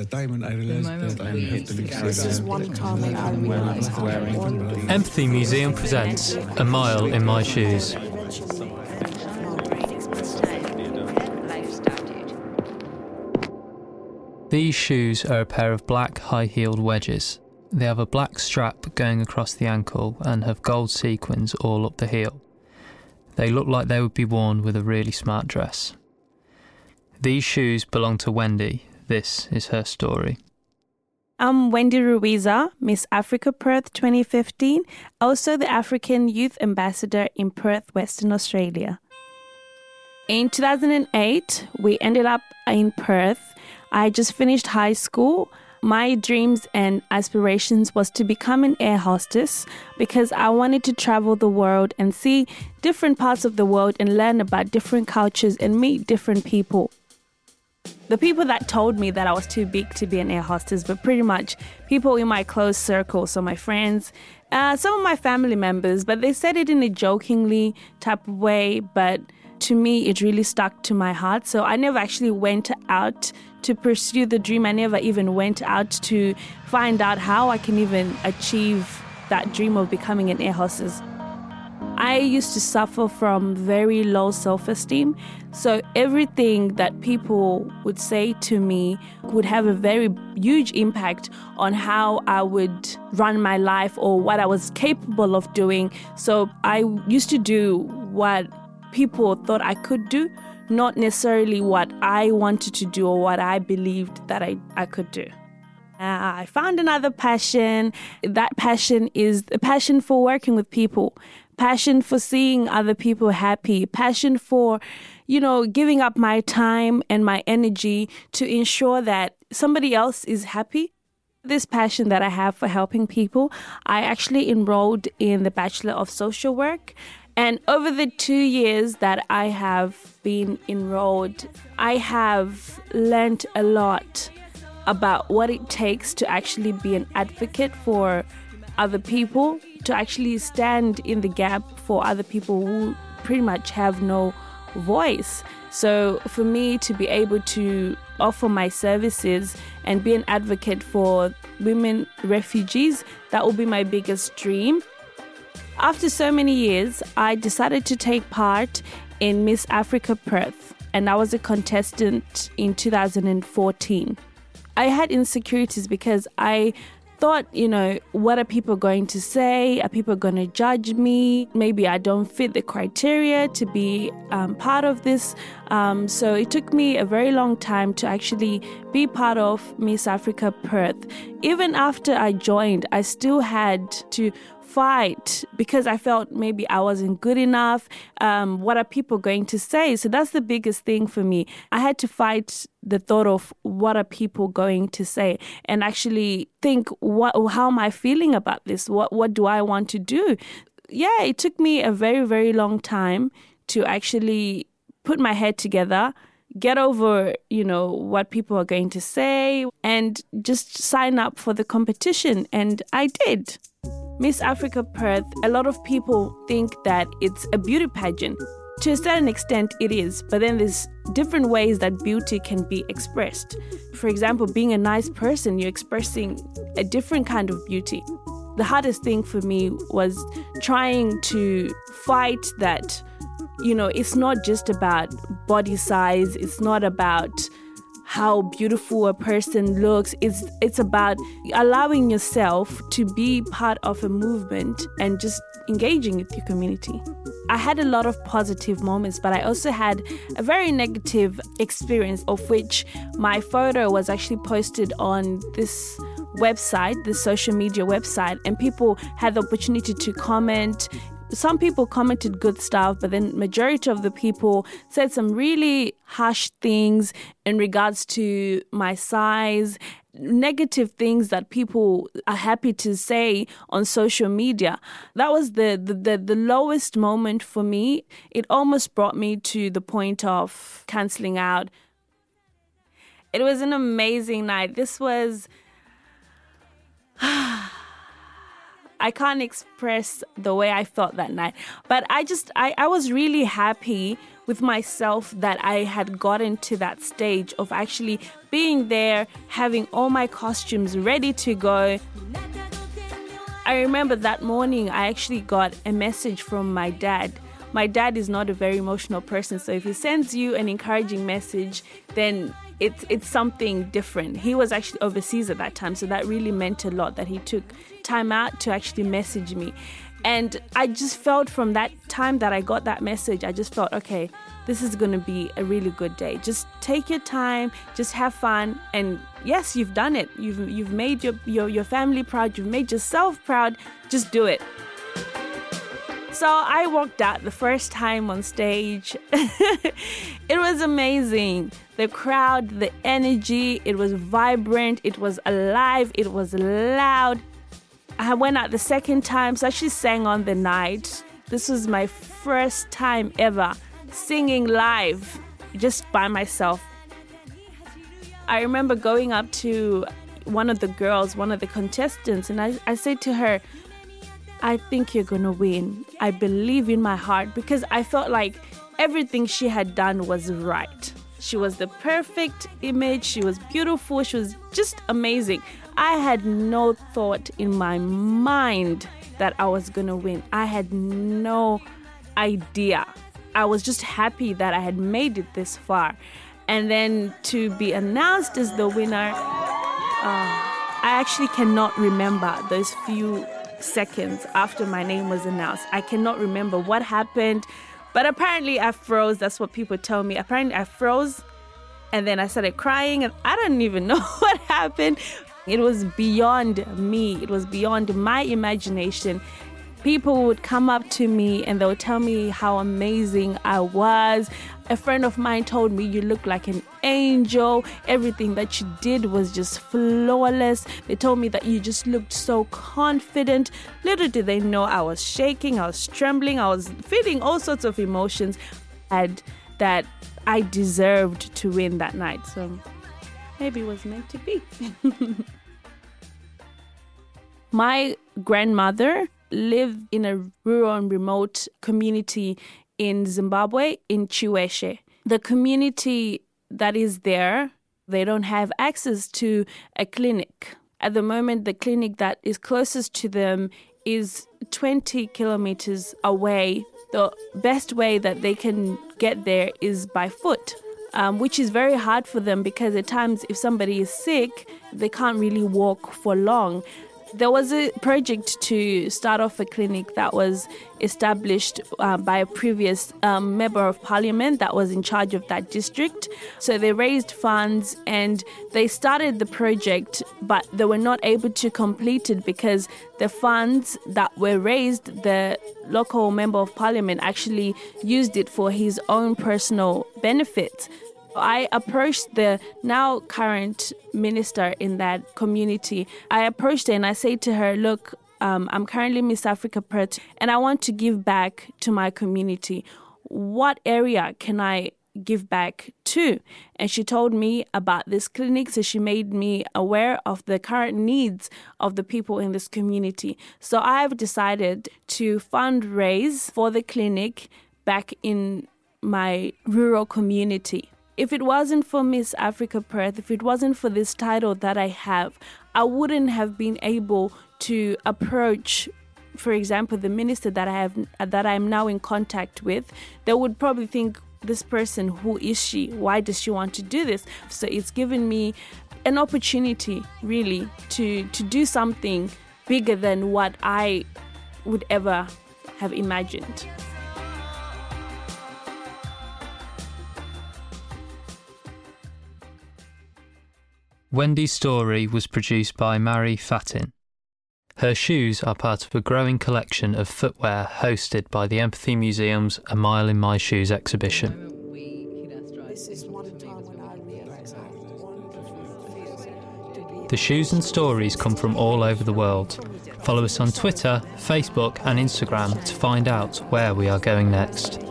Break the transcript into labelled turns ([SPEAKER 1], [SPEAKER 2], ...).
[SPEAKER 1] the time when I realized that I have to leave
[SPEAKER 2] This is one time I realized
[SPEAKER 3] Empathy Museum presents A Mile in My Shoes. These shoes are a pair of black high heeled wedges. They have a black strap going across the ankle and have gold sequins all up the heel. They look like they would be worn with a really smart dress. These shoes belong to Wendy. This is her story.
[SPEAKER 4] I'm Wendy Ruiza, Miss Africa Perth 2015, also the African Youth Ambassador in Perth, Western Australia. In 2008, we ended up in Perth. I just finished high school. My dreams and aspirations was to become an air hostess because I wanted to travel the world and see different parts of the world and learn about different cultures and meet different people. The people that told me that I was too big to be an air hostess, but pretty much people in my close circle, so my friends, uh, some of my family members, but they said it in a jokingly type of way, but to me, it really stuck to my heart. So I never actually went out to pursue the dream. I never even went out to find out how I can even achieve that dream of becoming an air hostess. I used to suffer from very low self esteem. So everything that people would say to me would have a very huge impact on how I would run my life or what I was capable of doing. So I used to do what people thought I could do, not necessarily what I wanted to do or what I believed that I, I could do. Uh, I found another passion. That passion is a passion for working with people, passion for seeing other people happy, passion for, you know, giving up my time and my energy to ensure that somebody else is happy. This passion that I have for helping people, I actually enrolled in the Bachelor of Social Work. And over the two years that I have been enrolled, I have learned a lot about what it takes to actually be an advocate for other people, to actually stand in the gap for other people who pretty much have no voice. So, for me to be able to offer my services and be an advocate for women refugees, that will be my biggest dream. After so many years, I decided to take part in Miss Africa Perth, and I was a contestant in 2014. I had insecurities because I thought, you know, what are people going to say? Are people going to judge me? Maybe I don't fit the criteria to be um, part of this. Um, so it took me a very long time to actually be part of Miss Africa Perth. Even after I joined, I still had to fight because I felt maybe I wasn't good enough. Um, what are people going to say? So that's the biggest thing for me. I had to fight the thought of what are people going to say and actually think what how am I feeling about this? What what do I want to do? Yeah, it took me a very very long time to actually put my head together get over, you know, what people are going to say and just sign up for the competition. And I did. Miss Africa Perth, a lot of people think that it's a beauty pageant. To a certain extent, it is, but then there's different ways that beauty can be expressed. For example, being a nice person, you're expressing a different kind of beauty. The hardest thing for me was trying to fight that, you know, it's not just about body size, it's not about how beautiful a person looks. It's it's about allowing yourself to be part of a movement and just engaging with your community. I had a lot of positive moments, but I also had a very negative experience of which my photo was actually posted on this website, the social media website, and people had the opportunity to comment some people commented good stuff, but then majority of the people said some really harsh things in regards to my size, negative things that people are happy to say on social media. That was the, the, the, the lowest moment for me. It almost brought me to the point of canceling out. It was an amazing night. This was I can't express the way I felt that night. But I just, I, I was really happy with myself that I had gotten to that stage of actually being there, having all my costumes ready to go. I remember that morning I actually got a message from my dad. My dad is not a very emotional person, so if he sends you an encouraging message, then it's it's something different. He was actually overseas at that time, so that really meant a lot that he took time out to actually message me. And I just felt from that time that I got that message, I just felt, okay, this is going to be a really good day. Just take your time, just have fun. And yes, you've done it. You've, you've made your, your, your family proud, you've made yourself proud. Just do it. So I walked out the first time on stage. it was amazing. The crowd, the energy, it was vibrant, it was alive, it was loud. I went out the second time, so I sang on the night. This was my first time ever singing live, just by myself. I remember going up to one of the girls, one of the contestants, and I, I said to her, I think you're gonna win. I believe in my heart because I felt like everything she had done was right. She was the perfect image, she was beautiful, she was just amazing. I had no thought in my mind that I was to win. I had no idea. I was just happy that I had made it this far. And then to be announced as the winner, uh, I actually cannot remember those few seconds after my name was announced. I cannot remember what happened, but apparently I froze. That's what people tell me. Apparently I froze and then I started crying and I don't even know what happened. It was beyond me, it was beyond my imagination. People would come up to me and they would tell me how amazing I was. A friend of mine told me, You look like an angel. Everything that you did was just flawless. They told me that you just looked so confident. Little did they know I was shaking, I was trembling, I was feeling all sorts of emotions. And that I deserved to win that night. So maybe it was meant to be. My grandmother lived in a rural and remote community in Zimbabwe, in Chiweshe. The community that is there, they don't have access to a clinic. At the moment, the clinic that is closest to them is 20 kilometers away. The best way that they can get there is by foot um, which is very hard for them because at times, if somebody is sick, they can't really walk for long. There was a project to start off a clinic that was established uh, by a previous um, member of parliament that was in charge of that district. So they raised funds and they started the project, but they were not able to complete it because the funds that were raised, the local member of parliament actually used it for his own personal benefits. I approached the now current minister in that community. I approached her and I said to her, Look, um, I'm currently Miss Africa Perth and I want to give back to my community. What area can I give back to? And she told me about this clinic. So she made me aware of the current needs of the people in this community. So I've decided to fundraise for the clinic back in my rural community if it wasn't for Miss Africa Perth, if it wasn't for this title that I have, I wouldn't have been able to approach for example the minister that I have that I'm now in contact with. They would probably think this person who is she? Why does she want to do this? So it's given me an opportunity really to to do something bigger than what I would ever have imagined.
[SPEAKER 3] Wendy's story was produced by Meri Fatin. Her shoes are part of a growing collection of footwear hosted by the Empathy Museum's A Mile in My Shoes exhibition. The shoes and stories come from all over the world. Follow us on Twitter, Facebook, and Instagram to find out where we are going next.